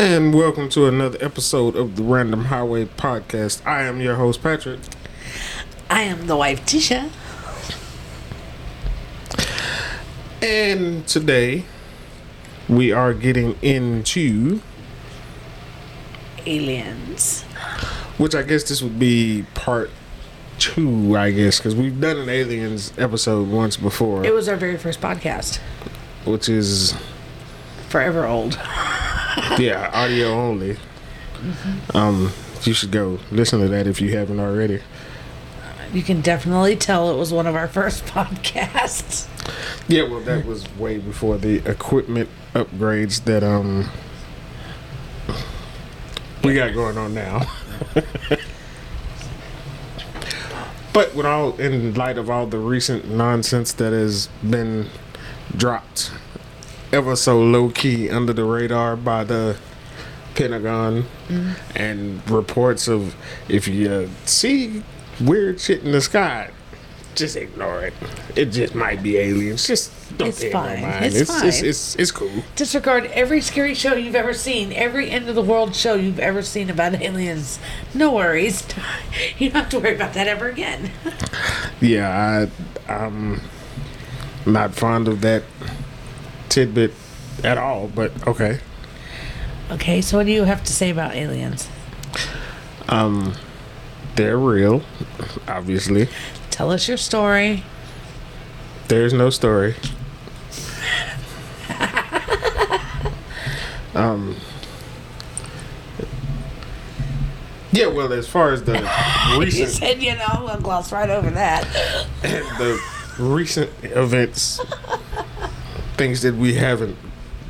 And welcome to another episode of the Random Highway Podcast. I am your host, Patrick. I am the wife, Tisha. And today we are getting into, Aliens. which I guess this would be part two, I guess, because we've done an aliens episode once before, It was our very first podcast. which is, Forever old. yeah, audio only. Um, you should go listen to that if you haven't already. You can definitely tell it was one of our first podcasts. Yeah, well, that was way before the equipment upgrades that um we got going on now. but with all in light of all the recent nonsense that has been dropped ever so low key under the radar by the Pentagon mm-hmm. and reports of if you see weird shit in the sky, just ignore it. It just might be aliens. Just don't It's pay it no fine. mind. It's it's, It's, fine. it's it's cool. Disregard every scary show you've ever seen, every end of the world show you've ever seen about aliens. No worries. You don't have to worry about that ever again. Yeah, I I'm not fond of that tidbit at all. But okay. Okay, so what do you have to say about aliens? Um, they're real. Obviously, Tell us your story. there's no story. um. Yeah, well, as far as the recent, You said, you know, we'll gloss right over that. the recent events, things that we haven't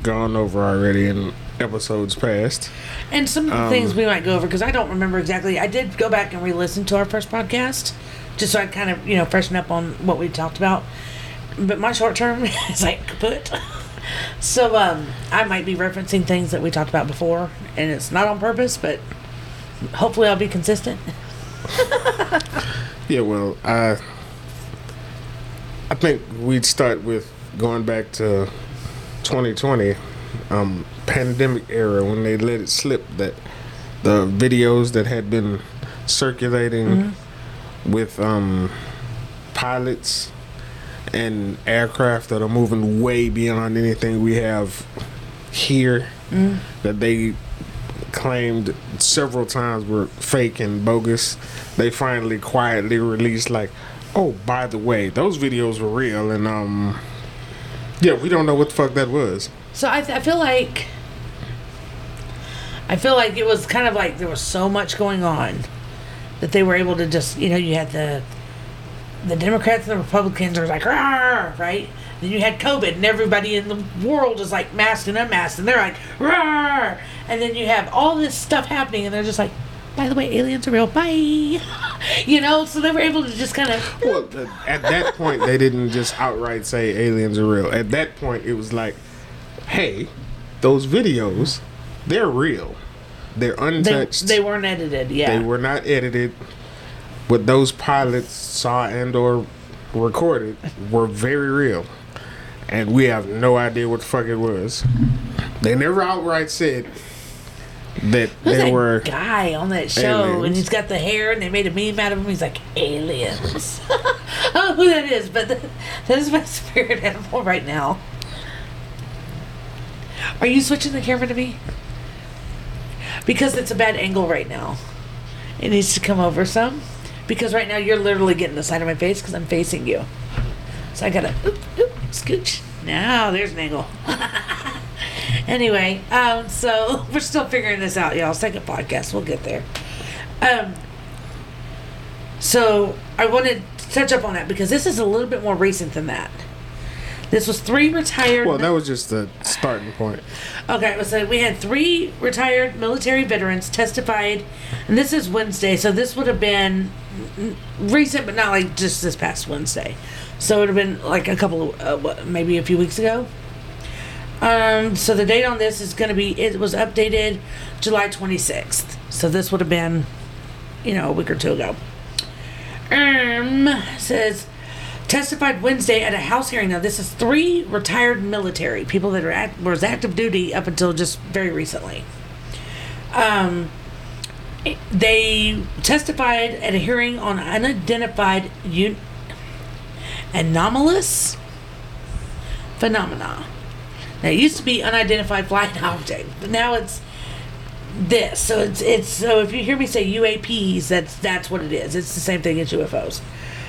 gone over already in episodes past. And some of the Um, things we might go over because I don't remember exactly. I did go back and re-listen to our first podcast, just so I kind of you know freshen up on what we talked about. But my short term is like kaput. So um, I might be referencing things that we talked about before, and it's not on purpose, but hopefully I'll be consistent. Yeah, well, I I think we'd start with going back to 2020, um, pandemic era when they let it slip that the videos that had been circulating with um, pilots and aircraft that are moving way beyond anything we have here that they claimed several times were fake and bogus. They finally quietly released like, oh, by the way, those videos were real and um yeah, we don't know what the fuck that was. So I, I feel like I feel like it was kind of like there was so much going on that they were able to just you know you had the the Democrats and the Republicans are like right. Then you had COVID and everybody in the world is like masked and unmasked and they're like Rawr! and then you have all this stuff happening and they're just like. By the way, aliens are real. Bye. You know, so they were able to just kind of. Well, at that point they didn't just outright say aliens are real. At that point it was like, hey, those videos, they're real. They're They, untouched. they weren't edited. Yeah. They were not edited. What those pilots saw and or recorded were very real. And we have no idea what the fuck it was. They never outright said that Who's they that were guy on that show? aliens. And he's got the hair, and they made a meme out of him. He's like aliens. I don't know who that is, but th- that is my spirit animal right now. Are you switching the camera to me? Because it's a bad angle right now. It needs to come over some. Because right now you're literally getting the side of my face because I'm facing you. So I gotta oop, oop, scooch. Now there's an angle. anyway, um, so we're still figuring this out, y'all. Second podcast, we'll get there. Um, so I wanted to touch up on that because this is a little bit more recent than that. This was three retired. Well, that was just the starting point. Okay, so we had three retired military veterans testified, and this is Wednesday, so this would have been recent, but not like just this past Wednesday. So it would have been like a couple of, uh, maybe a few weeks ago. Um, so the date on this is going to be, it was updated July 26th. So this would have been, you know, a week or two ago. Um, says testified Wednesday at a House hearing. Now, this is three retired military people that are act, was active duty up until just very recently. Um, they testified at a hearing on unidentified un- anomalous phenomena. Now, it used to be unidentified flying object, but now it's this. So it's it's so if you hear me say UAPs, that's that's what it is. It's the same thing as UFOs.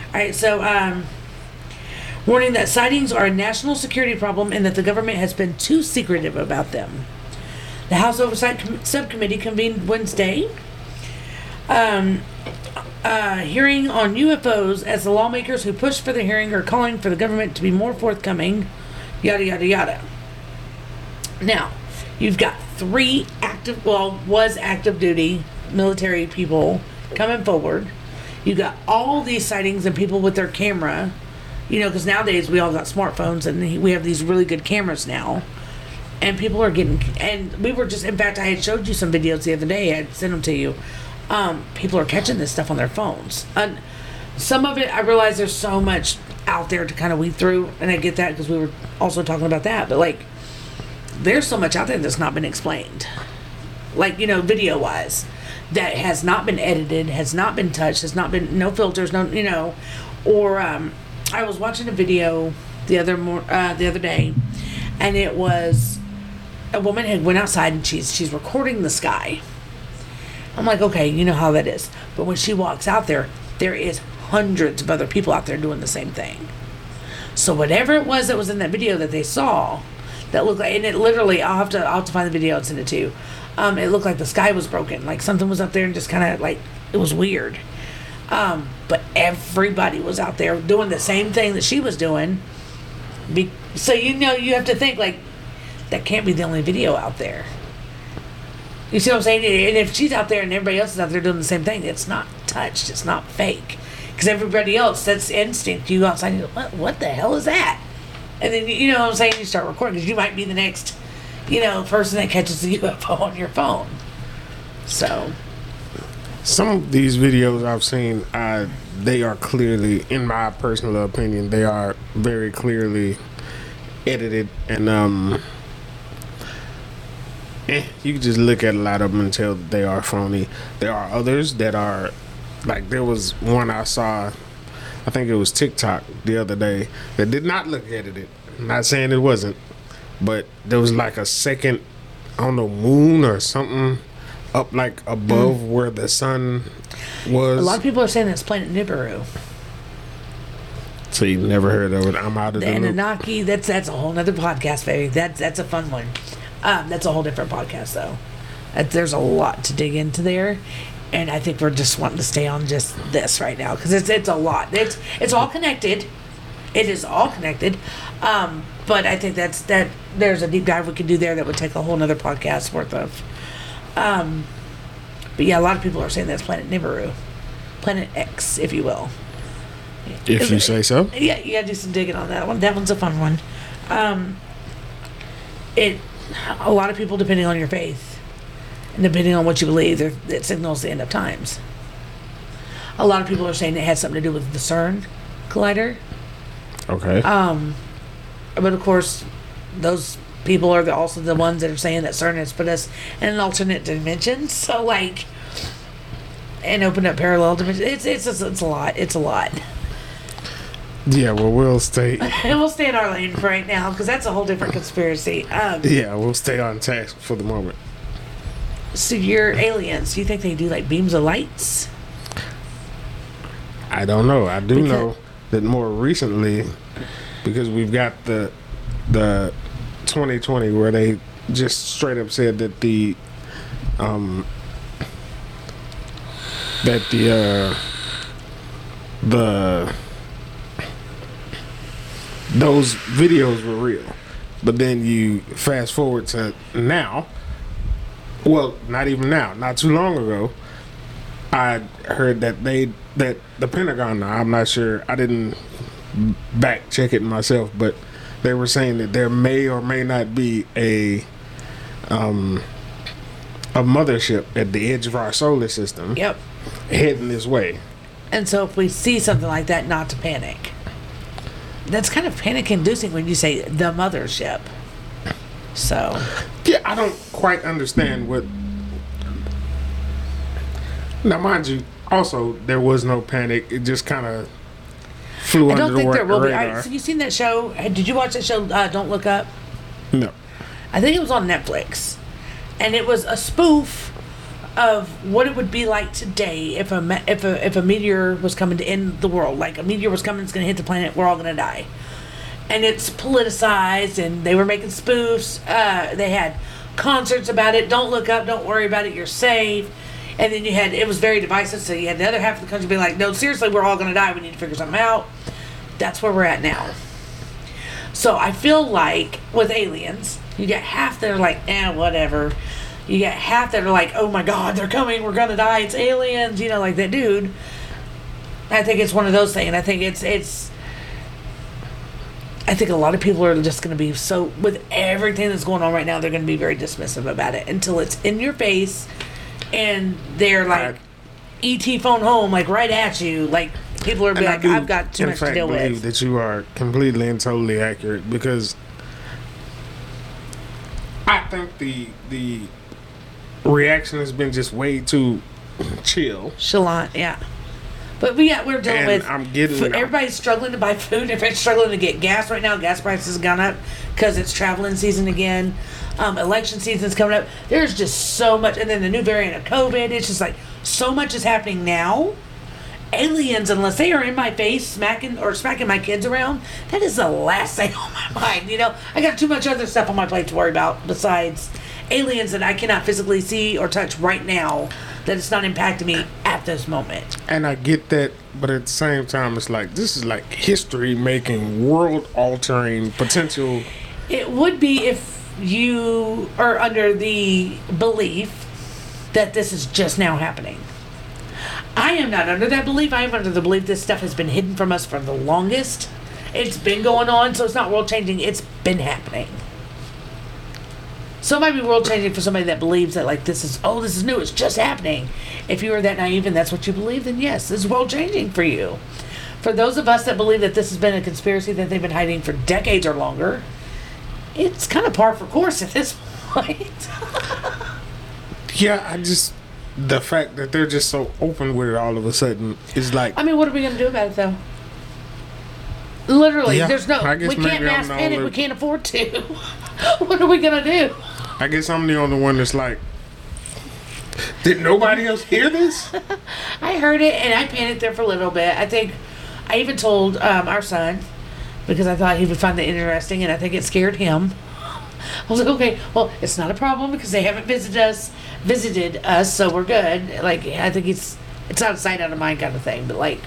All right, so um, warning that sightings are a national security problem and that the government has been too secretive about them. The House Oversight Com- Subcommittee convened Wednesday. Um, uh, hearing on UFOs as the lawmakers who pushed for the hearing are calling for the government to be more forthcoming, yada yada yada. Now, you've got three active, well, was active duty military people coming forward. You got all these sightings and people with their camera, you know, because nowadays we all got smartphones and we have these really good cameras now. And people are getting, and we were just, in fact, I had showed you some videos the other day. I sent them to you. Um, people are catching this stuff on their phones. And some of it, I realize there's so much out there to kind of weed through, and I get that because we were also talking about that. But like, there's so much out there that's not been explained, like you know, video wise, that has not been edited, has not been touched, has not been no filters, no you know, or um, I was watching a video the other mor- uh, the other day, and it was a woman had went outside and she's she's recording the sky. I'm like, okay, you know how that is. But when she walks out there, there is hundreds of other people out there doing the same thing. So whatever it was that was in that video that they saw, that looked like, and it literally, I'll have to, I'll have to find the video and send it to you. Um, it looked like the sky was broken, like something was up there and just kind of like it was weird. Um, but everybody was out there doing the same thing that she was doing. Be- so you know, you have to think like that can't be the only video out there. You see what I'm saying? And if she's out there and everybody else is out there doing the same thing, it's not touched. It's not fake. Because everybody else, that's instinct. You go outside and you go, what, what the hell is that? And then, you know what I'm saying? You start recording because you might be the next, you know, person that catches a UFO on your phone. So, Some of these videos I've seen, uh, they are clearly, in my personal opinion, they are very clearly edited and um. Eh, you can just look at a lot of them and tell they are phony. There are others that are, like there was one I saw, I think it was TikTok the other day that did not look edited. I'm not saying it wasn't, but there was like a second, don't know, moon or something up like above where the sun was. a lot of people are saying it's Planet Nibiru. so you never heard of it. I'm out of The the loop. Anunnaki, that's that's a whole other podcast, baby. That's that's a fun one. Um, that's a whole different podcast, though. Uh, There's a lot to dig into there, and I think we're just wanting to stay on just this right now because it's it's a lot. It's it's all connected. It is all connected. Um, but I think that's that. There's a deep dive we could do there that would take a whole nother podcast worth of. Um, but yeah, a lot of people are saying that's Planet Nibiru, Planet X, if you will. if you say so. Yeah, you gotta do some digging on that one. That one's a fun one. Um, it, a lot of people, depending on your faith, and depending on what you believe, there- it signals the end of times. A lot of people are saying it has something to do with the CERN collider. Okay. Um, but of course, those people are also the ones that are saying that CERN has put us in an alternate dimension. So like, and opened up parallel dimensions. It's it's it's, it's a lot. It's a lot. yeah, well, we'll stay. And we'll stay in our lane for right now because that's a whole different conspiracy. Um, Yeah, we'll stay on task for the moment. So your aliens, do you think they do like beams of lights? I don't know. I do Because- know that more recently, because we've got the the 2020 where they just straight up said that the um that the uh the those videos were real. But then you fast forward to now. Well, not even now, not too long ago. I heard that they that the Pentagon. Now I'm not sure. I didn't back check it myself, but they were saying that there may or may not be a um a mothership at the edge of our solar system Yep. heading this way. And so if we see something like that, not to panic. That's kind of panic inducing when you say the mothership. So, Yeah, I don't quite understand what Now, mind you, also there was no panic. It just kind of flew I don't think there will be. radar. All right, so you seen that show? Did you watch that show? Uh, Don't look up. No, I think it was on Netflix, and it was a spoof of what it would be like today if a if a if a meteor was coming to end the world. Like a meteor was coming, it's going to hit the planet. We're all going to die. And it's politicized, and they were making spoofs. Uh, they had concerts about it. Don't look up. Don't worry about it. You're safe. And then you had it was very divisive. So you had the other half of the country be like, "No, seriously, we're all going to die. We need to figure something out." That's where we're at now. So I feel like with aliens, you get half that are like, eh, whatever. You get half that are like, oh my god, they're coming, we're gonna die, it's aliens, you know, like that dude. I think it's one of those things. I think it's it's. I think a lot of people are just going to be so with everything that's going on right now. They're going to be very dismissive about it until it's in your face, and they're like, "ET phone home," like right at you. Like people are be And I like, do, "I've got too much to deal believe with." that you are completely and totally accurate because I think the the reaction has been just way too chill. Chalant, yeah. But we got we're dealing And with. I'm getting- food. everybody's struggling to buy food. Everybody's struggling to get gas right now. Gas prices have gone up because it's traveling season again. Um, election season's coming up. There's just so much, and then the new variant of COVID. It's just like so much is happening now. Aliens, unless they are in my face, smacking or smacking my kids around, that is the last thing on my mind. You know, I got too much other stuff on my plate to worry about besides aliens that I cannot physically see or touch right now. That it's not impacting me at this moment. And I get that, but at the same time, it's like this is like history making, world altering potential. It would be if you are under the belief that this is just now happening. I am not under that belief. I am under the belief this stuff has been hidden from us for the longest. It's been going on, so it's not world changing. It's been happening. So it might be world changing for somebody that believes that like this is oh this is new. It's just happening. If you are that naive and that's what you believe, then yes, this is world changing for you. For those of us that believe that this has been a conspiracy that they've been hiding for decades or longer, it's kind of par for course at this point. Yeah, I just the fact that they're just so open with it all of a sudden is like I mean, what are we going to do about it though? Literally, Yeah, there's no. We can't mass panic. We can't afford to. what are we to do? I guess I'm the only one that's like. Did nobody else hear this? I heard it and I panicked there for a little bit. I think I even told um, our son because I thought he would find it interesting, and I think it scared him. I was like, okay, well, it's not a problem because they haven't visited us, visited us, so we're good. Like, I think it's it's out of sight, out of mind kind of thing. But like,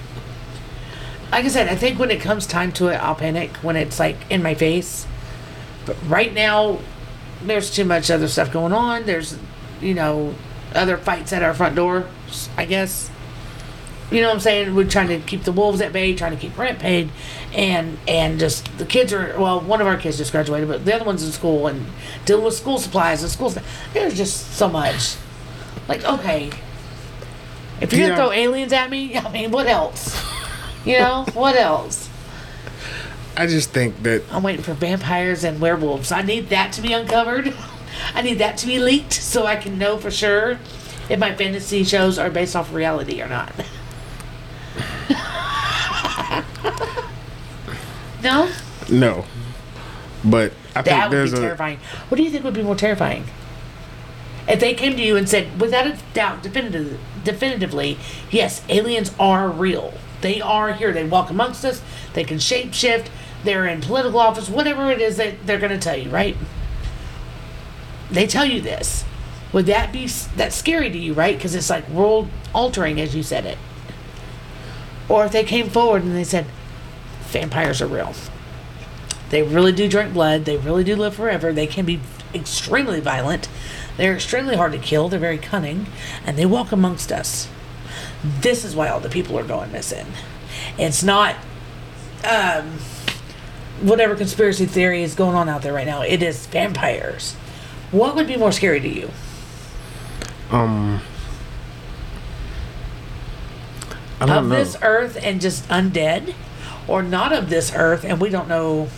like I said, I think when it comes time to it, I'll panic when it's like in my face. But right now, there's too much other stuff going on. There's, you know, other fights at our front door. I guess. You know what I'm saying? We're trying to keep the wolves at bay, trying to keep rent paid, and and just the kids are well. One of our kids just graduated, but the other one's in school and dealing with school supplies and school stuff. There's just so much. Like okay, if you're Yeah. gonna throw aliens at me, I mean, what else? You know what else? I just think that I'm waiting for vampires and werewolves. I need that to be uncovered. I need that to be leaked so I can know for sure if my fantasy shows are based off reality or not. no? no, but I That think would be there's a terrifying. What do you think would be more terrifying? If they came to you and said, without a doubt, definitive, definitively, yes, aliens are real. They are here. They walk amongst us. They can shapeshift. They're in political office. Whatever it is that they're going to tell you, right? They tell you this. Would that be that scary to you, right? Because it's like world altering, as you said it. Or if they came forward and they said, vampires are real. They really do drink blood. They really do live forever. They can be extremely violent. They're extremely hard to kill. They're very cunning. And they walk amongst us. This is why all the people are going missing. It's not um, whatever conspiracy theory is going on out there right now. It is vampires. What would be more scary to you? um. I don't of know. this earth and just undead? Or not of this earth and we don't know.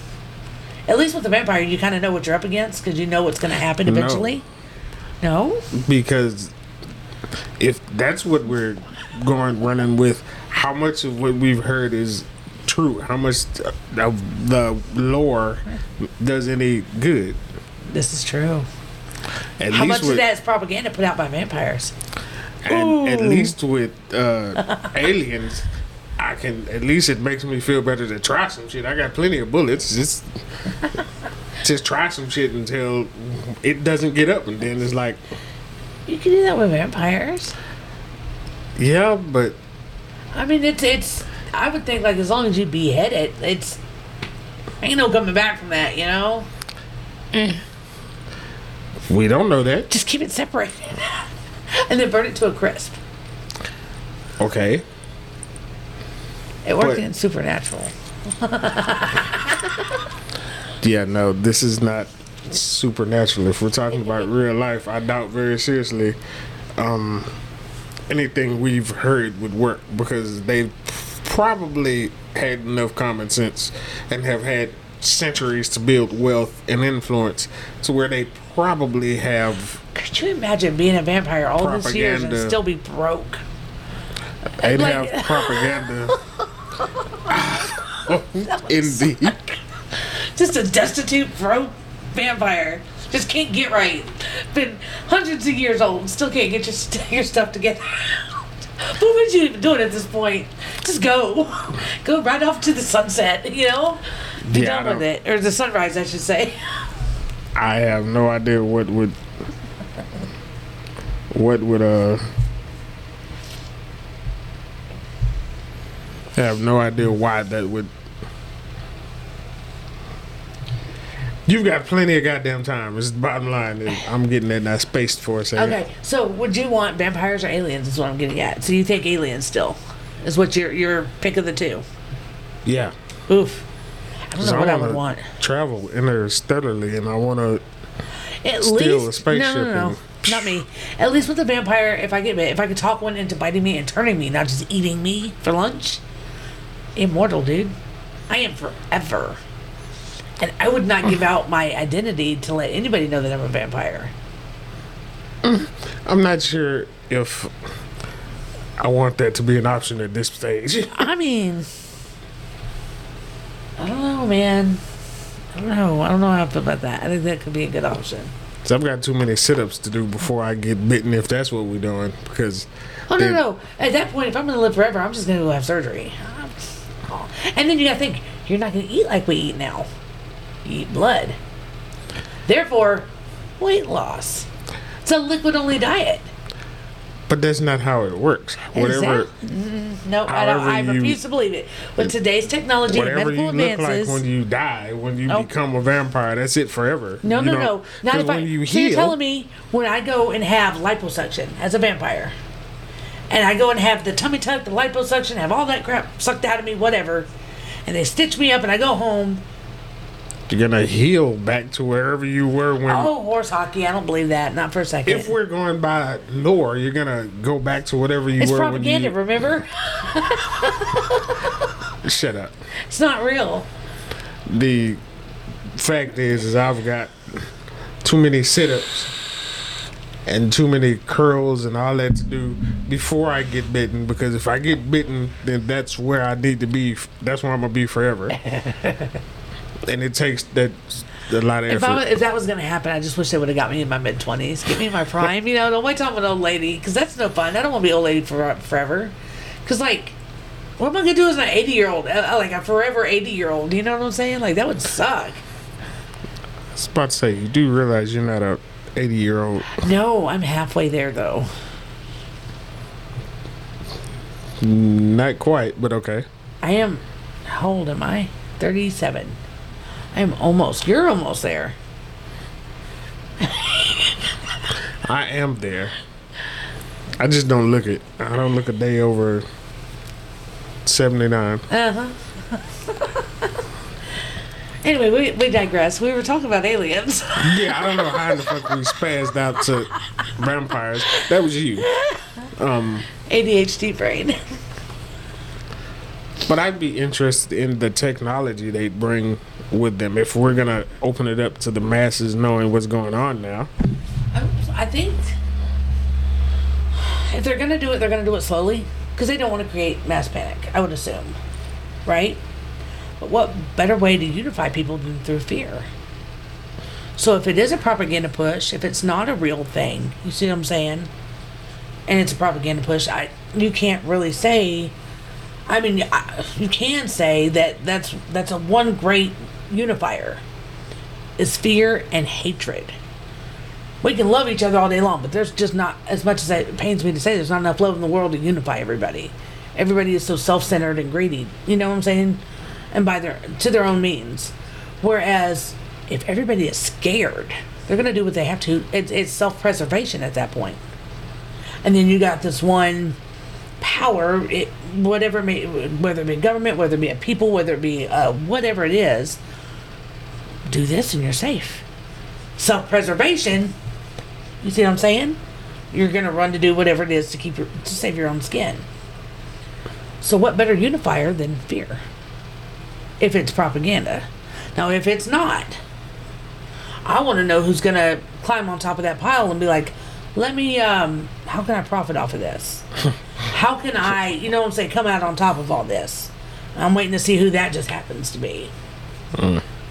At least with the vampire, you kind of know what you're up against because you know what's going to happen No. eventually. No? because if that's what we're going running with, how much of what we've heard is true? How much of the lore does any good? This is true. At How much with, of that is propaganda put out by vampires? and at least with uh, aliens, I can at least it makes me feel better to try some shit. I got plenty of bullets. Just just try some shit until it doesn't get up, and then it's like, You can do that with vampires. yeah, but I mean, it's it's. I would think like as long as you behead it, it's ain't no coming back from that. You know, we don't know that. just keep it separated, and then burn it to a crisp. Okay. It worked But- in Supernatural. Yeah, no, this is not supernatural. If we're talking about real life, I doubt very seriously um, anything we've heard would work because they've probably had enough common sense and have had centuries to build wealth and influence to where they probably have Could you imagine being a vampire all these years and still be broke? they'd Like- have propaganda in the Just a destitute, broke vampire. Just can't get right. Been hundreds of years old, still can't get your, your stuff together. what would you even doing at this point? Just go. Go right off to the sunset, you know? Be Yeah, done with it. Or the sunrise, I should say. I have no idea what would what would uh I have no idea why that would You've got plenty of goddamn time. Is the bottom line. I'm getting that now spaced for a second. Okay, so would you want vampires or aliens? Is what I'm getting at. So you think aliens still is what your your pick of the two? Yeah. Oof. I don't know what I would want. Travel interstellarly, and I want to. At steal least a spaceship no, no, no, and- not me. At least with a vampire, if I get bit, if I could talk one into biting me and turning me, not just eating me for lunch, immortal, dude. I am forever, and I would not give out my identity to let anybody know that I'm a vampire. I'm not sure if I want that to be an option at this stage. I mean, I don't know, man. I don't know. I don't know how I feel about that. I think that could be a good option. So I've got too many sit-ups to do before I get bitten. If that's what we're doing, because Oh no, no! At that point, if I'm gonna live forever, I'm just gonna go have surgery. Oh. And then you gotta think, you're not gonna eat like we eat now. You eat blood. Therefore, weight loss. It's a liquid-only diet. but that's not how it works. Whatever, that- Mm, no, I, I you- refuse to believe it. With today's technology and whatever you medical look like when you die, when you Oh. become a vampire, that's it forever. no, You no, don't- no, not if when I. you so you're telling me when I go and have liposuction as a vampire, and I go and have the tummy tuck, the liposuction, have all that crap sucked out of me, whatever, and they stitch me up, and I go home. You're gonna heal back to wherever you were when. Oh, horse hockey! I don't believe that. Not for a second. If we're going by lore, you're gonna go back to whatever you it's were propaganda. when Remember. Shut up. it's not real. The fact is, is I've got too many sit-ups and too many curls and all that to do before I get bitten. Because if I get bitten, then that's where I need to be. That's where I'm gonna be forever. and it takes that a lot of If, I, effort. if that was going to happen, I just wish they would have got me in my mid twenties. Get me in my prime. You know, don't wait till I'm an old lady because that's no fun. I don't want to be old lady for forever. Because like, what am I going to do as an eighty year old? Uh, uh, like a forever eighty year old. You know what I'm saying? Like that would suck. I was about to say, you do realize you're not a 80 year old. No, I'm halfway there though. Not quite, but okay. I am. How old am I? Thirty-seven. I am almost. You're almost there. I am there. I just don't look it. I don't look a day over 79. Uh huh. anyway, we, we digress. We were talking about aliens. Yeah, I don't know how in the fuck we spazzed out to vampires. That was you. Um, ADHD brain. but I'd be interested in the technology they bring with them if we're gonna open it up to the masses knowing what's going on now. I, think. if they're gonna do it, they're gonna do it slowly because they don't want to create mass panic. I would assume, right? But what better way to unify people than through fear? So if it is a propaganda push, if it's not a real thing, you see what I'm saying? And it's a propaganda push, I you can't really say. I mean, you can say that that's that's a one great unifier is fear and hatred. We can love each other all day long, but there's just not as much as it pains me to say. There's not enough love in the world to unify everybody. Everybody is so self-centered and greedy. You know what I'm saying? And by their to their own means. Whereas if everybody is scared, they're going to do what they have to. It's, it's self-preservation at that point. And then you got this one power, it, whatever it may, whether it be government, whether it be a people, whether it be uh, whatever it is. Do this and you're safe. Self-preservation. You see what I'm saying? You're going to run to do whatever it is to keep your, to save your own skin. So what better unifier than fear? If it's propaganda. Now, if it's not, I want to know who's going to climb on top of that pile and be like, let me, um, how can I profit off of this? how can I, you know what I'm saying, come out on top of all this? I'm waiting to see who that just happens to be.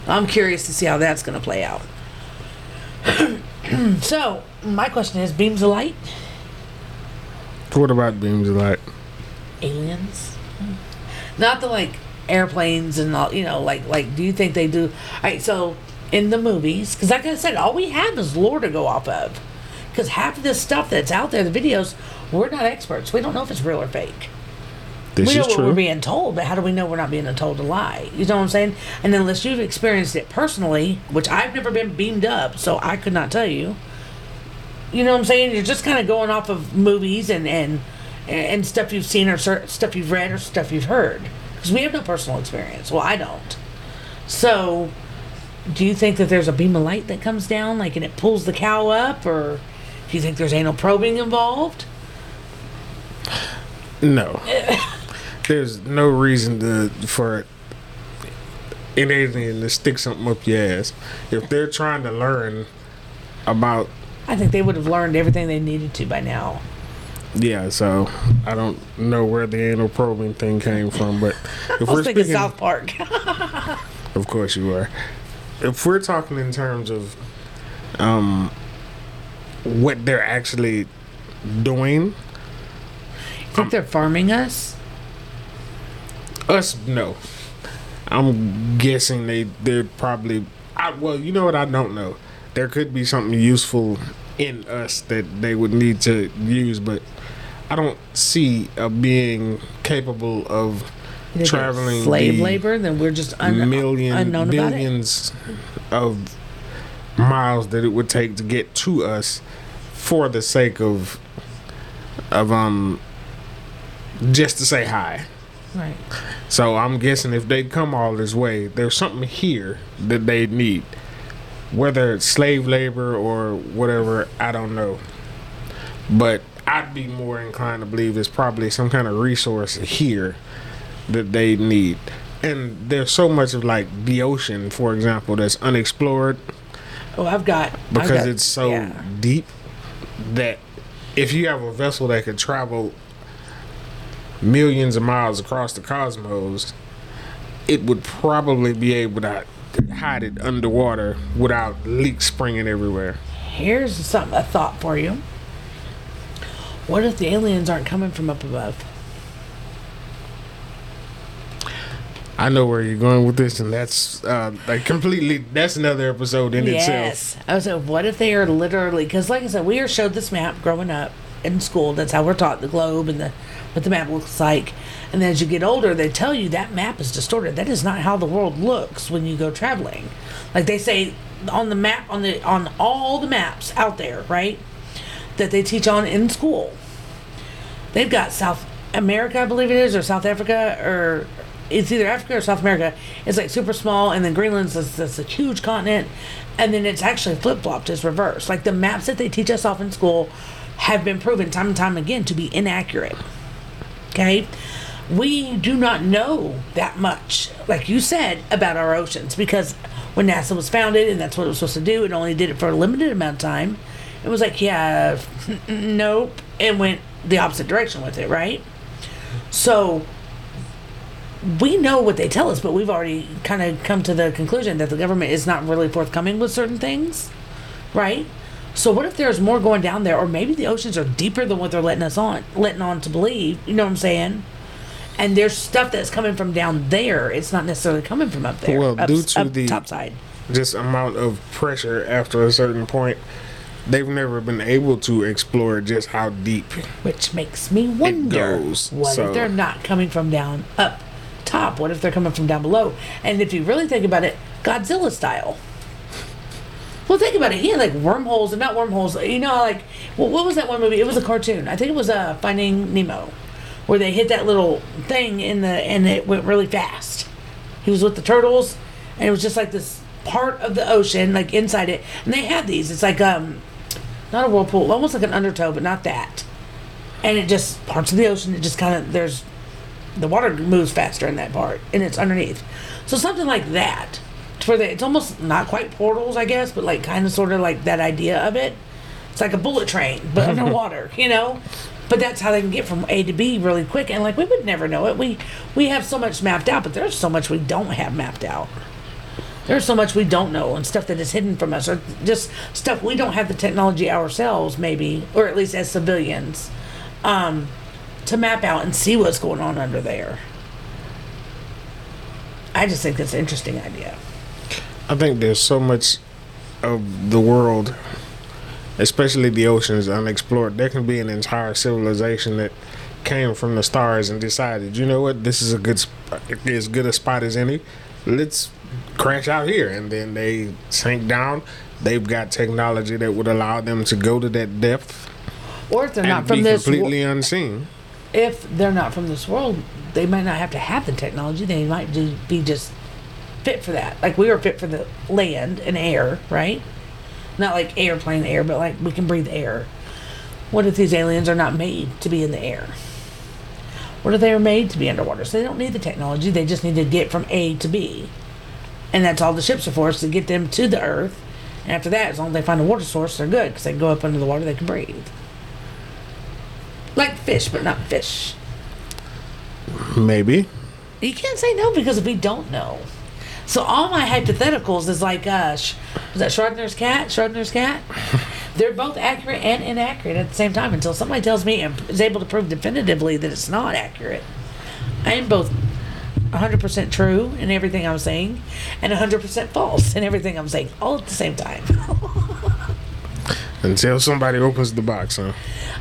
I'm curious to see how that's going to play out. so, my question is beams of light, What about beams of light? aliens? Not the like airplanes and all, you know, like, like, do you think they do? All right, so in the movies, because like I said, all we have is lore to go off of. Because half of this stuff that's out there, the videos, we're not experts. We don't know if it's real or fake. This we know is what true. we're being told, but how do we know we're not being told a lie? You know what I'm saying? And unless you've experienced it personally, which I've never been beamed up, so I could not tell you. You know what I'm saying? You're just kind of going off of movies and and and stuff you've seen or stuff you've read or stuff you've heard. Because we have no personal experience. Well, I don't. So, do you think that there's a beam of light that comes down, like, and it pulls the cow up, or do you think there's anal probing involved? No. There's no reason to for an alien to stick something up your ass. If they're trying to learn about I think they would have learned everything they needed to by now. yeah, so I don't know where the anal probing thing came from, but if I we're speaking, South Park. of course you are. If we're talking in terms of um what they're actually doing, think they're farming us? Us, no. I'm guessing they they're probably. I, well, you know what? I don't know. There could be something useful in us that they would need to use, but I don't see a being capable of You think it's traveling slave the labor, then we're just un- million it. of miles that it would take to get to us for the sake of of um just to say hi. Right. So I'm guessing if they come all this way, there's something here that they need. Whether it's slave labor or whatever, I don't know. But I'd be more inclined to believe there's probably some kind of resource here that they need. And there's so much of like the ocean, for example, that's unexplored Oh, I've got I've because got- it's so yeah. deep that if you have a vessel that can travel millions of miles across the cosmos, it would probably be able to hide it underwater without leaks springing everywhere. Here's something a thought for you. What if the aliens aren't coming from up above? I know where you're going with this, and that's uh, like completely. That's another episode in itself. Yes. I was like, what if they are literally? Because, like I said, we are showed this map growing up in school. That's how we're taught the globe and the what the map looks like. And then as you get older, they tell you that map is distorted. That is not how the world looks when you go traveling. Like they say on the map on the on all the maps out there, right? That they teach on in school. They've got South America, I believe it is, or South Africa, or it's either Africa or South America. It's like super small, and then Greenland's this, this a huge continent, and then it's actually flip flopped, it's reversed. Like the maps that they teach us off in school have been proven time and time again to be inaccurate. Okay? We do not know that much, like you said, about our oceans because when NASA was founded and that's what it was supposed to do, it only did it for a limited amount of time. It was like, yeah, nope, and went the opposite direction with it, right? So we know what they tell us, but we've already kind of come to the conclusion that the government is not really forthcoming with certain things, right? So what if there's more going down there, or maybe the oceans are deeper than what they're letting us on, letting on to believe? You know what I'm saying? And there's stuff that's coming from down there. It's not necessarily coming from up there. Well, up, due to the- top side. Just amount of pressure after a certain point, they've never been able to explore just how deep. Which makes me wonder goes, what so- if they're not coming from down up top? What if they're coming from down below? And if you really think about it, Godzilla style. Well, think about it. He had like wormholes and not wormholes. You know, like well, what was that one movie? It was a cartoon. I think it was uh, Finding Nemo, where they hit that little thing in the and it went really fast. He was with the turtles, and it was just like this part of the ocean, like inside it. And they had these. It's like um, not a whirlpool, almost like an undertow, but not that and it just parts of the ocean it just kind of there's the water moves faster in that part and it's underneath so something like that it's almost not quite portals i guess but like kind of sort of like that idea of it. It's like a bullet train but underwater you know? But that's how they can get from a to b really quick and like we would never know it. We we have so much mapped out but there's so much we don't have mapped out. There's so much we don't know and stuff that is hidden from us or just stuff we don't have the technology ourselves maybe or at least as civilians um, to map out and see what's going on under there. I just think that's an interesting idea I think there's so much of the world, especially the oceans, unexplored. There can be an entire civilization that came from the stars and decided, you know what, this is a good, sp- as good a spot as any. Let's crash out here, and then they sink down. They've got technology that would allow them to go to that depth or if they're not from this wo- unseen. if they're not from this world they might not have to have the technology they might be just fit for that. Like we were fit for the land and air right? Not like airplane air but like we can breathe air. What if these aliens are not made to be in the air? What if they are made to be underwater? So they don't need the technology. They just need to get from a to b. And that's all the ships are for is to get them to the earth. And after that as long as they find a water source they're good because they can go up under the water they can breathe. Like fish but not fish. Maybe. you can't say no because we don't know. So all my hypotheticals is like, uh, sh- was that Schrodinger's cat? Schrodinger's cat? They're both accurate and inaccurate at the same time until somebody tells me and is able to prove definitively that it's not accurate. I am both 100% true in everything I'm saying and 100% false in everything I'm saying all at the same time. Until somebody opens the box, huh?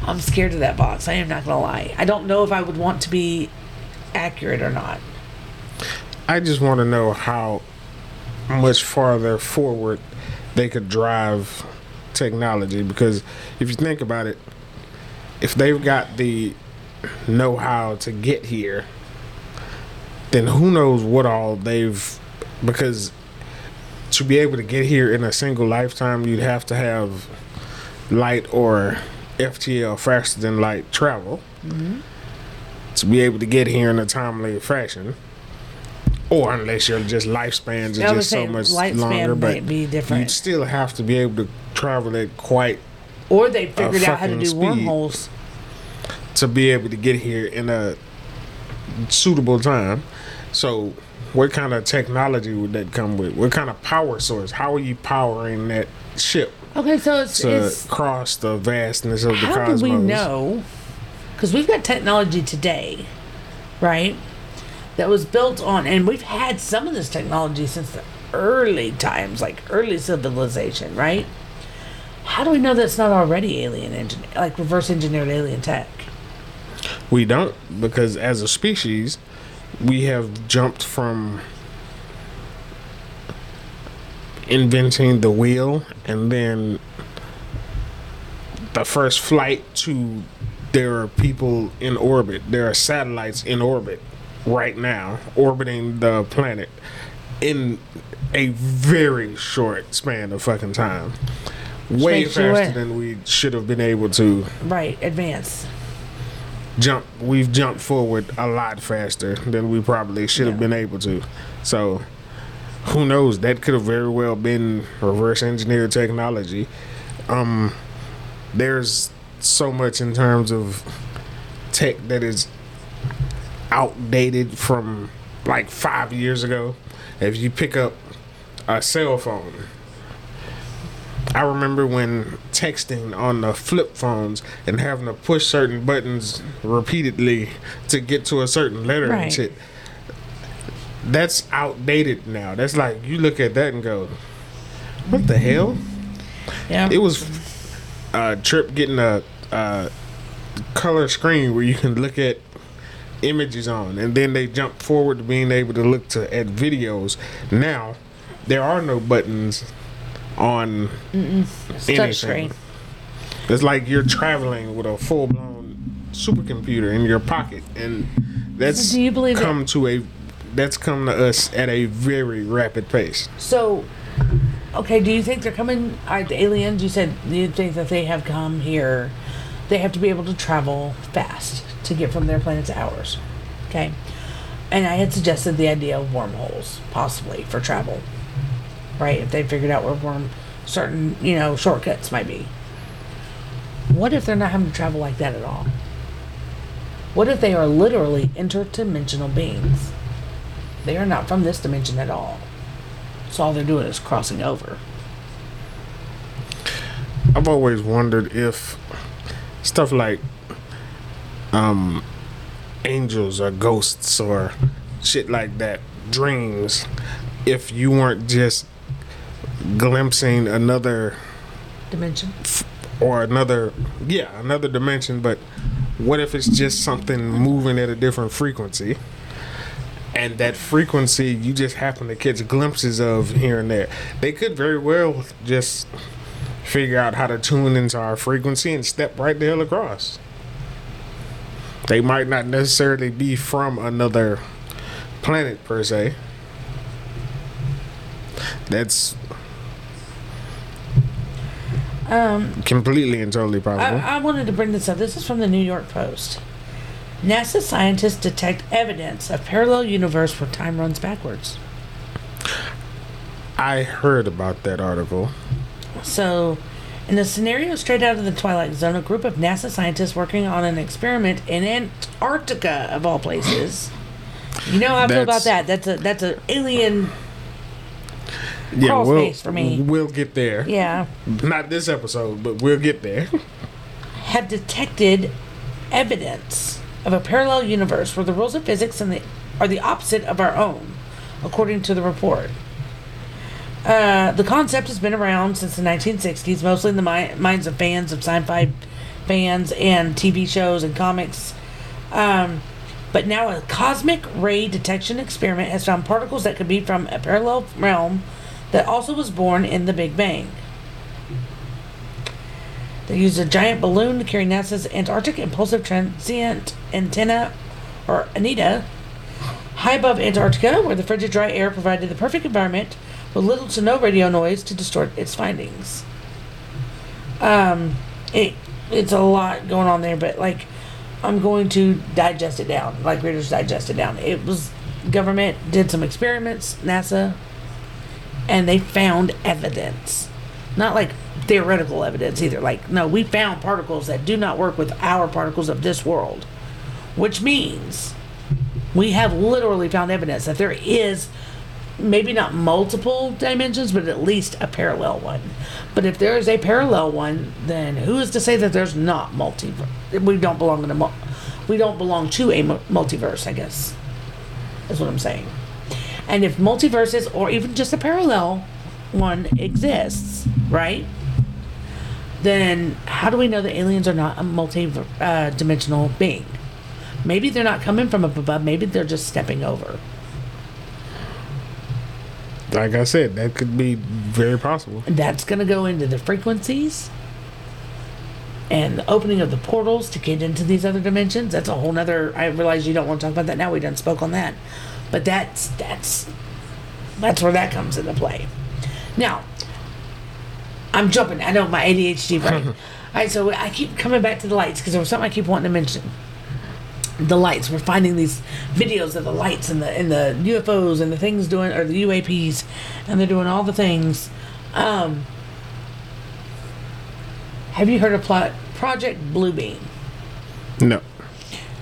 I'm scared of that box. I am not going to lie. I don't know if I would want to be accurate or not. I just want to know how much farther forward they could drive technology because if you think about it, if they've got the know how to get here, then who knows what all they've because to be able to get here in a single lifetime, you'd have to have light or FTL faster than light travel mm-hmm. to be able to get here in a timely fashion. Or unless your just lifespans are just so much longer, but be different. you'd still have to be able to travel at quite Or they figured out how to do wormholes. to be able to get here in a suitable time. So, what kind of technology would that come with? What kind of power source? How are you powering that ship Okay, so it's, to it's cross the vastness of the how cosmos? do we know? Because we've got technology today, right? That was built on, and we've had some of this technology since the early times, like early civilization, right? How do we know that's not already alien engineer, like reverse engineered alien tech? We don't because as a species, we have jumped from inventing the wheel and then the first flight to there are people in orbit. There are satellites in orbit right now orbiting the planet in a very short span of fucking time. Way faster than we should have been able to Right, advance. jump we've jumped forward a lot faster than we probably should have Yeah. been able to so who knows that could have very well been reverse engineered technology um there's so much in terms of tech that is outdated from like five years ago. If you pick up a cell phone, I remember when texting on the flip phones and having to push certain buttons repeatedly to get to a certain letter Right. and shit. That's outdated now. That's like you look at that and go, "What the hell?" Yeah. It was a trip getting a, a color screen where you can look at images on, and then they jump forward to being able to look to at videos. Now there are no buttons on anything. It's like you're traveling with a full blown supercomputer in your pocket, and that's Do you believe come to a that's come to us at a very rapid pace. So, okay, do you think they're coming? Are the aliens? You said you think that they have come here. They have to be able to travel fast to get from their planet to ours. Okay, and I had suggested the idea of wormholes, possibly for travel. Right, if they figured out where worm certain you know shortcuts might be. What if they're not having to travel like that at all? What if they are literally interdimensional beings? They are not from this dimension at all. So all they're doing is crossing over. I've always wondered if stuff like um angels or ghosts or shit like that, dreams, if you weren't just glimpsing another Dimension. or another yeah, another dimension, but what if it's just something moving at a different frequency? And that frequency you just happen to catch glimpses of here and there. They could very well just figure out how to tune into our frequency and step right the hell across. They might not necessarily be from another planet per se. That's Um, completely and totally I, possible. I wanted to bring this up. This is from the New York Post. NASA scientists detect evidence of parallel universe where time runs backwards. I heard about that article. So, in a scenario straight out of the Twilight Zone, a group of NASA scientists working on an experiment in Antarctica, of all places. You know how I feel about that. That's a that's an alien. Yeah, Crawl we'll, space for me. We'll get there. Yeah. Not this episode, but we'll get there. have detected evidence of a parallel universe where the rules of physics and the, are the opposite of our own, according to the report. Uh, the concept has been around since the 1960s, mostly in the mi- minds of fans of sci-fi fans and TV shows and comics. Um, but now a cosmic ray detection experiment has found particles that could be from a parallel realm that also was born in the Big Bang. They used a giant balloon to carry NASA's Antarctic Impulsive Transient Antenna, or ANITA, high above Antarctica, where the frigid dry air provided the perfect environment with little to no radio noise to distort its findings. Um, it it's a lot going on there, but like I'm going to digest it down, like Reader's Digest it down. It was government did some experiments, NASA, and they found evidence. Not like theoretical evidence either. Like, no, we found particles that do not work with our particles of this world. Which means we have literally found evidence that there is maybe not multiple dimensions, but at least a parallel one. But if there is a parallel one, then who is to say that there's not multiverse? We don't belong in a mul- we don't belong to a multiverse, I guess. Is what I'm saying. And if multiverses or even just a parallel one exists, right? Then how do we know that aliens are not a multi-dimensional uh, being? Maybe they're not coming from up above. Maybe they're just stepping over. Like I said, that could be very possible. That's going to go into the frequencies and the opening of the portals to get into these other dimensions. That's a whole nother. I realize you don't want to talk about that now. We done spoke on that, but that's that's that's where that comes into play. Now, I'm jumping. I know my ADHD brain. All right, so I keep coming back to the lights because there was something I keep wanting to mention. The lights. We're finding these videos of the lights and the and the UFOs and the things doing or the UAPs, and they're doing all the things. Um, have you heard of Plot Project Bluebeam? No.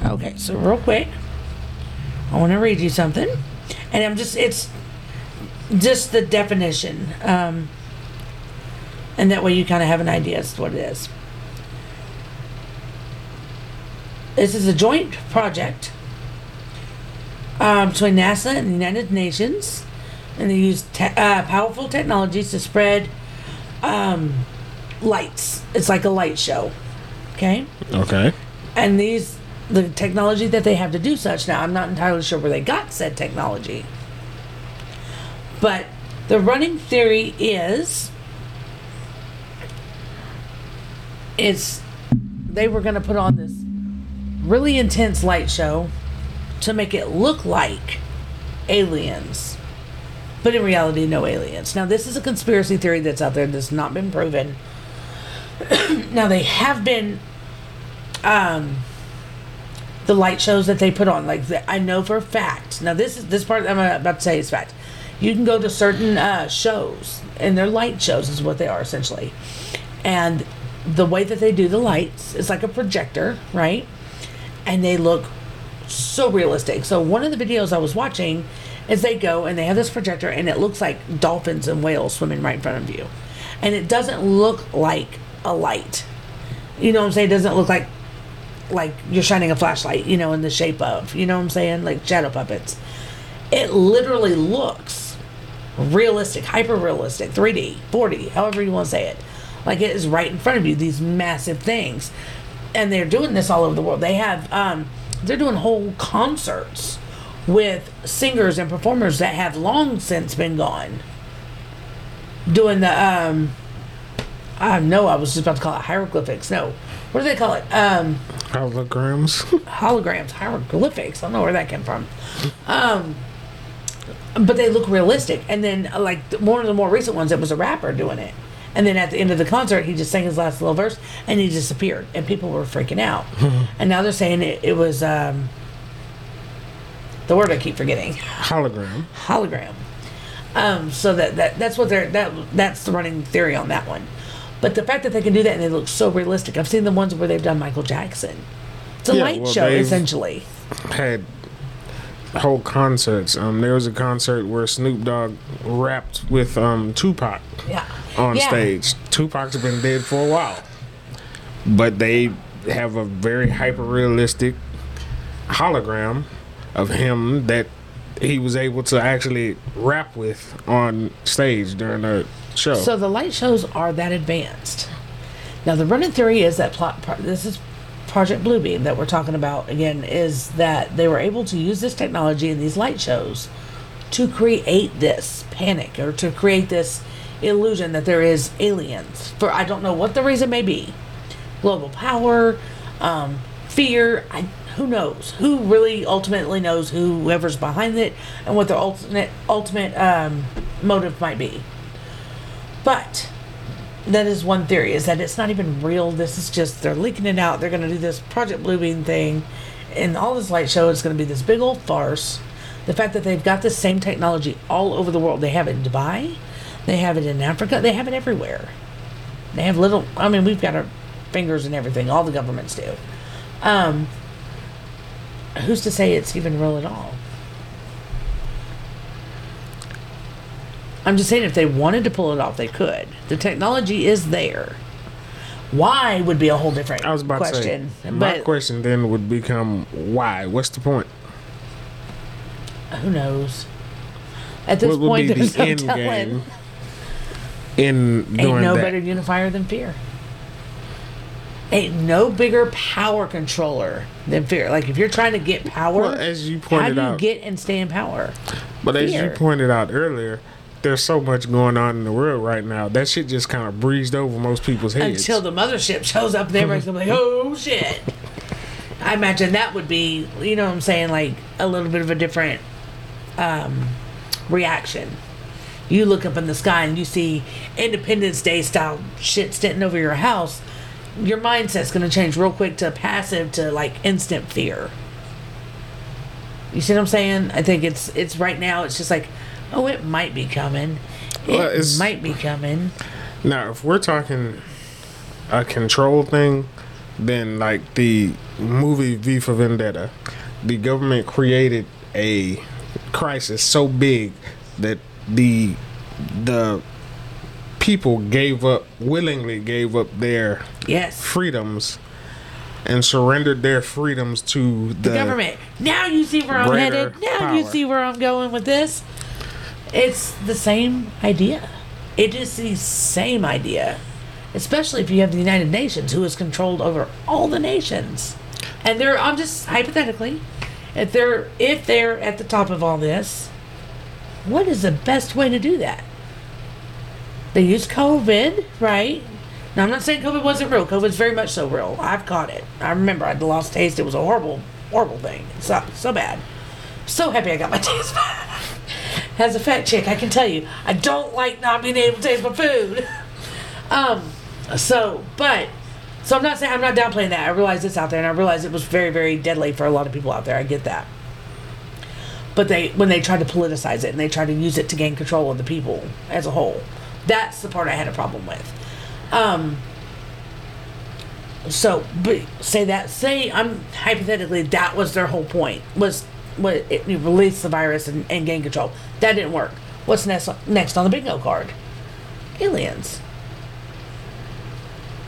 Okay, so real quick, I want to read you something, and I'm just it's just the definition, um, and that way you kind of have an idea as to what it is. This is a joint project um, between NASA and the United Nations, and they use te- uh, powerful technologies to spread um, lights. It's like a light show. Okay Okay. and these the technology that they have to do such now i'm not entirely sure where they got said technology but the running theory is it's they were going to put on this really intense light show to make it look like aliens but in reality no aliens. Now this is a conspiracy theory that's out there that's not been proven. Now they have been um the light shows that they put on like i know for a fact now this is this part i'm about to say is fact. You can go to certain uh, shows and they're light shows is what they are essentially. And the way that they do the lights is like a projector right and they look so realistic so one of the videos i was watching is they go and they have this projector and it looks like dolphins and whales swimming right in front of you and it doesn't look like a light you know what i'm saying it doesn't look like like you're shining a flashlight, you know, in the shape of, you know what I'm saying? Like shadow puppets. It literally looks realistic, hyper realistic, 3D, 4D, however you want to say it. Like it is right in front of you, these massive things. And they're doing this all over the world. They have, um, they're doing whole concerts with singers and performers that have long since been gone. Doing the, um, I know I was just about to call it hieroglyphics. No. What do they call it? Um, Holograms. holograms, hieroglyphics. I don't know where that came from. Um, but they look realistic. And then, like one of the more recent ones, it was a rapper doing it. And then at the end of the concert, he just sang his last little verse and he disappeared. And people were freaking out. and now they're saying it, it was um, the word I keep forgetting Hologram. hologram. Um, so that, that that's what they're that that's the running theory on that one. But the fact that they can do that and they look so realistic, I've seen the ones where they've done Michael Jackson. It's a Yeah, light well, show they've- essentially. Had whole concerts. Um, there was a concert where Snoop Dogg rapped with um Tupac Yeah. on Yeah. stage. Tupac's been dead for a while, but they have a very hyper realistic hologram of him that he was able to actually rap with on stage during the show. So the light shows are that advanced. Now the running theory is that plot. This is Project Bluebeam that we're talking about again. Is that they were able to use this technology in these light shows to create this panic or to create this illusion that there is aliens. For I don't know what the reason may be, global power, um, fear. I, who knows? Who really ultimately knows whoever's behind it and what their ultimate ultimate um, motive might be. But that is one theory is that it's not even real. This is just they're leaking it out. They're going to do this Project Bluebeam thing, and all this light show is going to be this big old farce. The fact that they've got the same technology all over the world. They have it in Dubai, they have it in Africa, they have it everywhere. They have little. I mean, we've got our fingers and everything. All the governments do. Um, who's to say it's even real at all? I'm just saying, if they wanted to pull it off, they could. The technology is there. Why would be a whole different I was about question. to say, my but question then would become why? What's the point? who knows? At this what point, there's the no end telling. game in Ain't no that? better unifier than fear. Ain't no bigger power controller than fear. Like if you're trying to get power, Well, as you how pointed do you out, get and stay in power? but as you pointed out earlier, there's so much going on in the world right now. That shit just kind of breezed over most people's heads. Until the mothership shows up, and everybody's gonna be like, "Oh shit!" I imagine that would be, you know, what I'm saying, like a little bit of a different um, reaction. You look up in the sky and you see Independence Day style shit sitting over your house. Your mindset's gonna change real quick to passive to like instant fear. You see what I'm saying? I think it's it's right now. It's just like, oh, it might be coming. It Well, it's- might be coming. Now, if we're talking a control thing, then like the movie V for Vendetta. The government created a crisis so big that the the people gave up willingly gave up their Yes. freedoms and surrendered their freedoms to the, the government. Now you see where I'm headed. Now you see where I'm going with this. It's the same idea. It is the same idea. Especially if you have the United Nations, who is controlled over all the nations. And they're I'm just hypothetically, if they're if they're at the top of all this, what is the best way to do that? They use COVID, right? Now I'm not saying COVID wasn't real. COVID's very much so real. I've caught it. I remember I had lost taste. It was a horrible, horrible thing. So so bad. So happy I got my taste back. As a fat chick, I can tell you, I don't like not being able to taste my food. Um, so, but, so I'm not saying, I'm not downplaying that. I realize it's out there and I realize it was very, very deadly for a lot of people out there. I get that. But they, when they tried to politicize it and they tried to use it to gain control of the people as a whole, that's the part I had a problem with. Um, so, but say that, say I'm hypothetically that was their whole point was what it, you release the virus and, and gain control. That didn't work. What's next? Next on the bingo card? Aliens.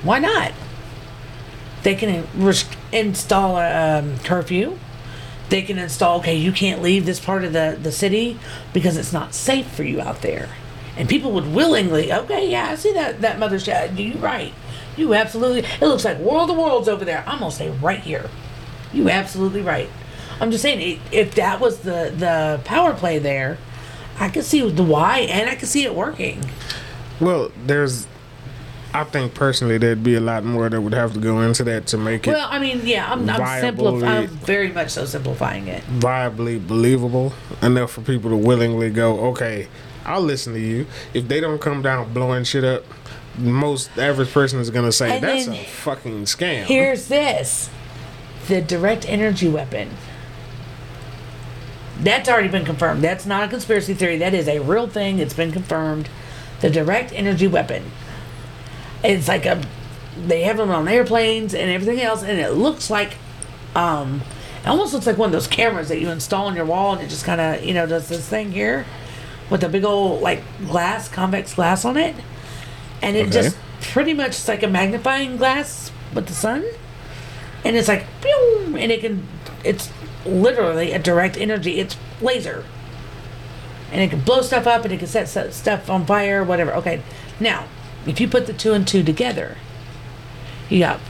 Why not? They can install a um, curfew. They can install, okay, you can't leave this part of the, the city because it's not safe for you out there. And people would willingly, okay, yeah, I see that, that mothership. You're right. You absolutely, it looks like World of Worlds over there. I'm going to stay right here. You absolutely right. I'm just saying, if that was the, the power play there, I could see the why and I could see it working. well there's I think personally there'd be a lot more that would have to go into that to make it Well, I mean, yeah, I'm, I'm simplifying. I'm very much so simplifying it. viably believable enough for people to willingly go, okay, I'll listen to you. If they don't come down blowing shit up, most average person is gonna say And that's a fucking scam. Here's this: the direct energy weapon. That's already been confirmed. That's not a conspiracy theory. That is a real thing. It's been confirmed. The direct energy weapon. It's like a. They have them on airplanes and everything else, and it looks like, um, it almost looks like one of those cameras that you install on your wall, and it just kind of you know does this thing here, with a big old like glass, convex glass on it, and it Okay. just pretty much it's like a magnifying glass with the sun, and it's like, pew, and it can, it's literally a direct energy. It's laser, and it can blow stuff up, and it can set stuff on fire, whatever. Okay, now if you put the two and two together, you got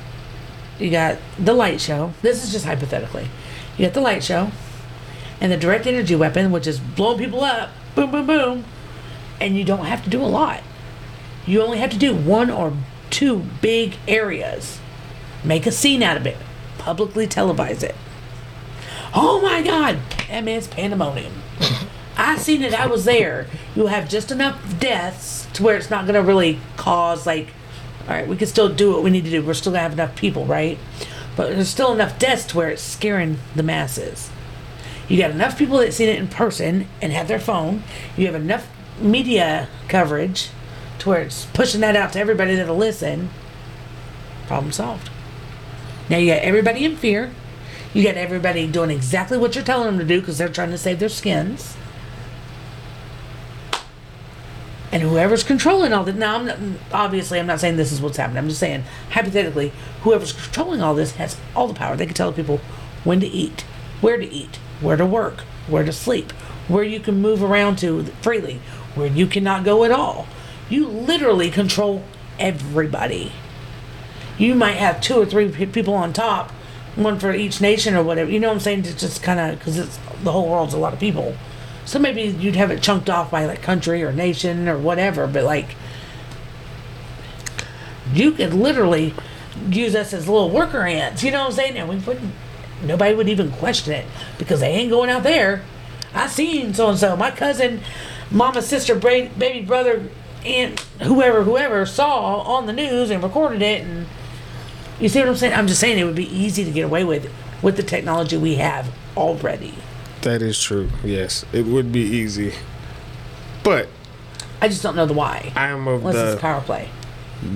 you got the light show. This is just hypothetically. You got the light show and the direct energy weapon, which is blowing people up, boom, boom, boom, and you don't have to do a lot. You only have to do one or two big areas. Make a scene out of it. Publicly televise it. Oh my God! That is pandemonium. I seen it. I was there. You'll have just enough deaths to where it's not to really cause like, all right, we can still do what we need to do. We're still to have enough people, right? But there's still enough deaths to where it's scaring the masses. You got enough people that seen it in person and have their phone. You have enough media coverage to where it's pushing that out to everybody that'll listen. Problem solved. Now you got everybody in fear. You got everybody doing exactly what you're telling them to do because they're trying to save their skins. And whoever's controlling all this, now I'm not, obviously I'm not saying this is what's happening. I'm just saying hypothetically, whoever's controlling all this has all the power. They can tell people when to eat, where to eat, where to work, where to sleep, where you can move around to freely, where you cannot go at all. You literally control everybody. You might have two or three people on top, one for each nation or whatever. You know what I'm saying? It's just kind of because it's the whole world's a lot of people. So maybe you'd have it chunked off by like country or nation or whatever, but like you could literally use us as little worker ants. You know what I'm saying? And we wouldn't. Nobody would even question it because they ain't going out there. I seen so and so. My cousin, mama, sister, baby brother, aunt, whoever, whoever saw on the news and recorded it. And you see what I'm saying? I'm just saying it would be easy to get away with with the technology we have already. That is true. Yes, it would be easy. But I just don't know the why. I am of Unless it's the power play.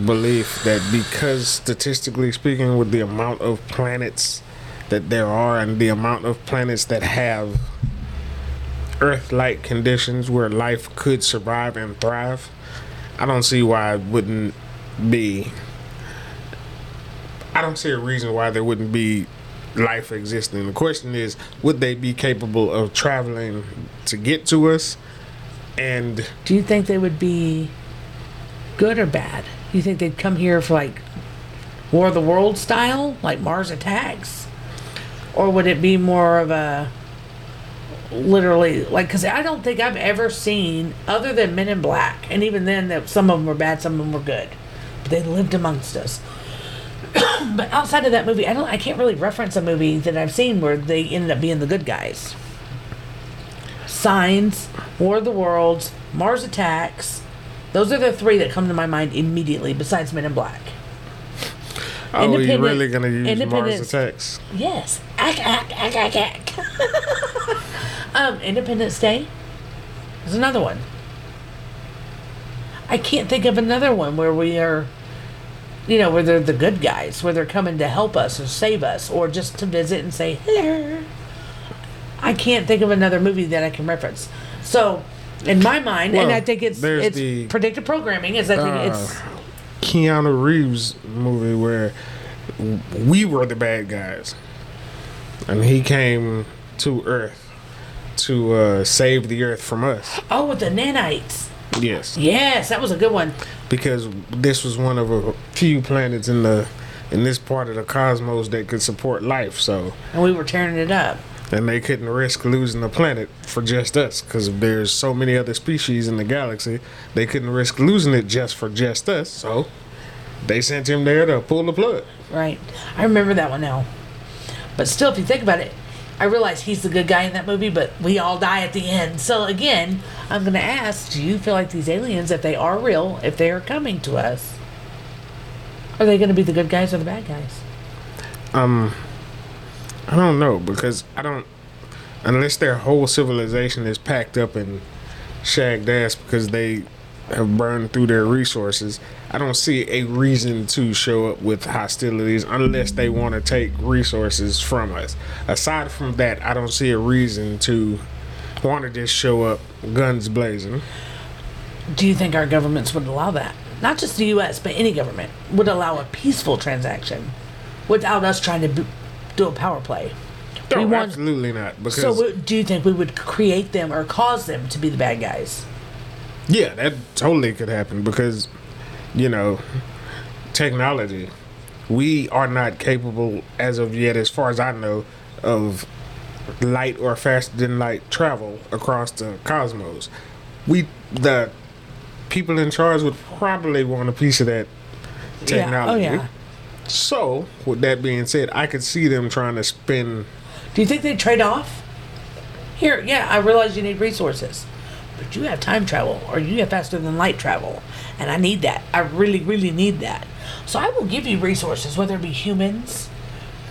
belief that because statistically speaking, with the amount of planets that there are and the amount of planets that have Earth-like conditions where life could survive and thrive, I don't see why it wouldn't be. I don't see a reason why there wouldn't be life existing. The question is, would they be capable of traveling to get to us? And Do you think they would be good or bad? You think they'd come here for like War of the World style, like Mars attacks? Or would it be more of a literally like because I don't think I've ever seen other than Men in Black, and even then that some of them were bad, some of them were good, but they lived amongst us. but outside of that movie, I don't, I can't really reference a movie that I've seen where they ended up being the good guys. Signs, War of the Worlds, Mars Attacks. Those are the three that come to my mind immediately, besides Men in Black. oh, you really gonna use Mars attacks? Yes. Ack, ack, ack, ack, ack. um, Independence Day is another one. I can't think of another one where we are, you know, where they're the good guys, where they're coming to help us or save us or just to visit and say hello. I can't think of another movie that I can reference. So, in my mind, and I think it's it's the- predictive programming. Is I think Uh, it's Keanu Reeves movie where we were the bad guys, and he came to Earth to uh, save the Earth from us. oh with the nanites. Yes, Yes, that was a good one. Because this was one of a few planets in the in this part of the cosmos that could support life. So, And we were tearing it up. and they couldn't risk losing the planet for just us because there's so many other species in the galaxy. They couldn't risk losing it just for just us. So, they sent him there to pull the plug. Right. I remember that one now. But still, if you think about it, I realize he's the good guy in that movie, but we all die at the end. So again, I'm going to ask do you feel like these aliens, if they are real, if they are coming to us, are they going to be the good guys or the bad guys? Um, I don't know because I don't unless their whole civilization is packed up and shagged ass because they have burned through their resources. I don't see a reason to show up with hostilities unless they want to take resources from us. Aside from that, I don't see a reason to want to just show up guns blazing. Do you think our governments would allow that? Not just the U.S., but any government would allow a peaceful transaction without us trying to b- do a power play. No, We want- absolutely not. Because So, do you think we would create them or cause them to be the bad guys? Yeah, that totally could happen because, you know, technology. We are not capable as of yet, as far as I know, of light or faster than light travel across the cosmos. We, the people in charge, would probably want a piece of that technology. Yeah. Oh, yeah. So, with that being said, I could see them trying to spin. Do you think they trade off? Here, yeah, I realize you need resources, but you have time travel or you have faster than light travel, and I need that. I really, really need that. So I will give you resources, whether it be humans,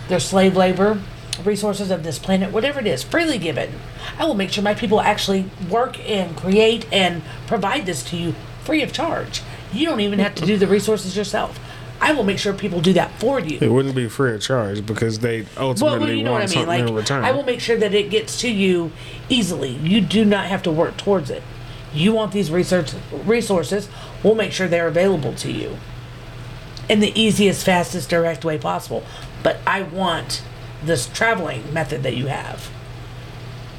their slave labor, resources of this planet, whatever it is, freely given. I will make sure my people actually work and create and provide this to you free of charge. You don't even have to do the resources yourself. I will make sure people do that for you. It wouldn't be free of charge because they ultimately Well, well, you know what want I mean. something Like, in return. I will make sure that it gets to you easily. You do not have to work towards it. You want these research resources, we'll make sure they're available to you in the easiest, fastest, direct way possible. But I want this traveling method that you have.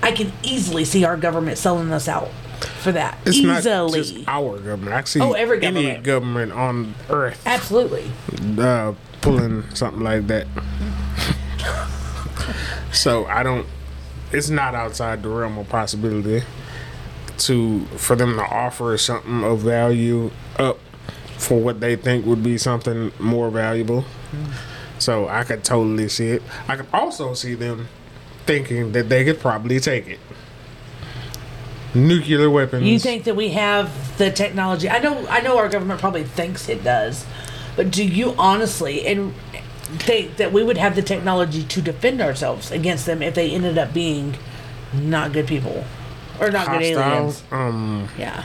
I can easily see our government selling us out for that It's easily. not just our government. I see Oh, every any government. government on earth Absolutely. uh, pulling something like that. so I don't. It's not outside the realm of possibility to for them to offer something of value up for what they think would be something more valuable. So I could totally see it. I could also see them thinking that they could probably take it. Nuclear weapons. You think that we have the technology? I know, I know, our government probably thinks it does, but do you honestly and think that we would have the technology to defend ourselves against them if they ended up being not good people or not good aliens? Um, Yeah,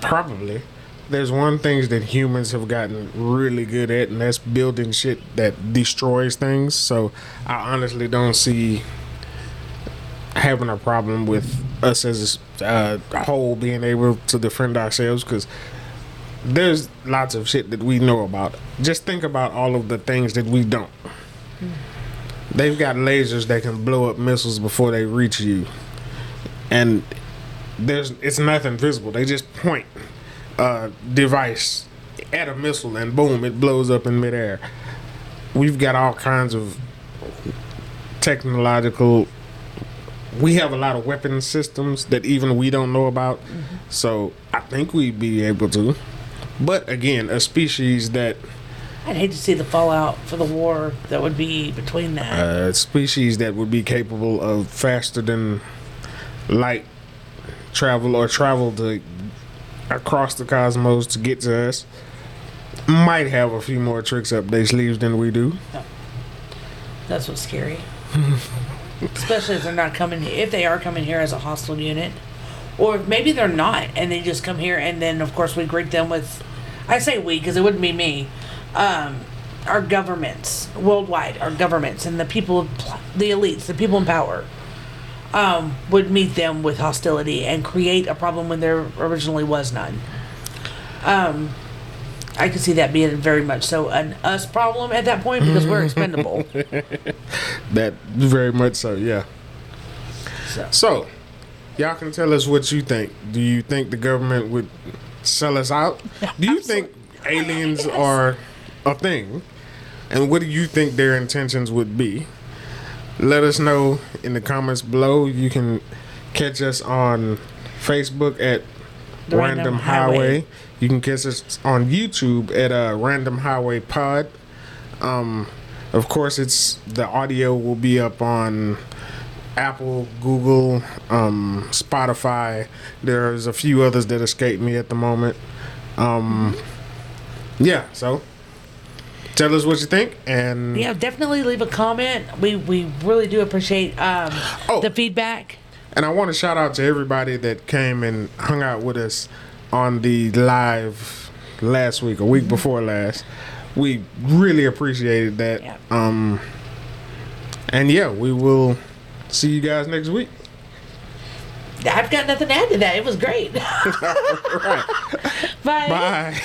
Probably, there's one things that humans have gotten really good at, and that's building shit that destroys things. So I honestly don't see having a problem with us as a uh, whole being able to defend ourselves because there's lots of shit that we know about. Just think about all of the things that we don't. They've got lasers that can blow up missiles before they reach you, and there's it's nothing visible. They just point a device at a missile, and boom, it blows up in midair. We've got all kinds of technological. We have a lot of weapon systems that even we don't know about. So I think we'd be able to. But again, a species that I'd hate to see the fallout for the war that would be between that. a species that would be capable of faster than light travel or travel to across the cosmos to get to us might have a few more tricks up their sleeves than we do. That's what's scary. Especially if they're not coming. If they are coming here as a hostile unit, or maybe they're not, and they just come here, and then of course we greet them with. I say we because it wouldn't be me. Um, our governments worldwide, our governments, and the people, the elites, the people in power, um, would meet them with hostility and create a problem when there originally was none. Um, I could see that being very much so an us problem at that point because we're expendable. That very much so, yeah. So. So, y'all can tell us what you think. Do you think the government would sell us out? Do you think aliens are a thing? And what do you think their intentions would be? Let us know in the comments below. You can catch us on Facebook at The Random, Random Highway. Highway. You can catch us on YouTube at uh, Random Highway Pod. Um, of course, it's the audio will be up on Apple, Google, um, Spotify. There's a few others that escape me at the moment. Um, yeah, so tell us what you think, and Yeah, definitely leave a comment. We we really do appreciate um, Oh. the feedback. And I want to shout out to everybody that came and hung out with us on the live last week, a week before last. We really appreciated that. Yeah. Um, and yeah, we will see you guys next week. I've got nothing to add to that. It was great. Right. Bye. Bye.